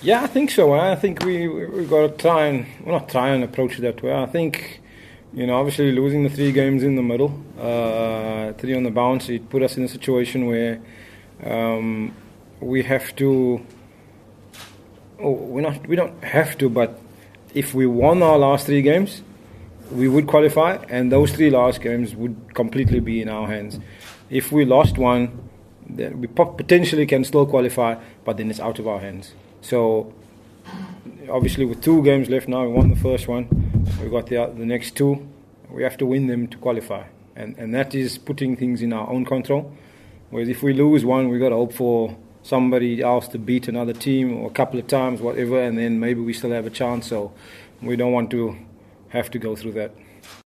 Yeah, I think so. I think we we got to try and well, not try and approach it that way. I think you know, obviously losing the three games in the middle, uh, three on the bounce, it put us in a situation where um, we have to. Oh, we not we don't have to, but if we won our last three games, we would qualify, and those three last games would completely be in our hands. If we lost one, then we potentially can still qualify, but then it's out of our hands. So, obviously, with two games left now, we won the first one. We've got the, the next two. We have to win them to qualify, and and that is putting things in our own control. Whereas if we lose one, we've got to hope for somebody else to beat another team or a couple of times, whatever, and then maybe we still have a chance. So we don't want to have to go through that.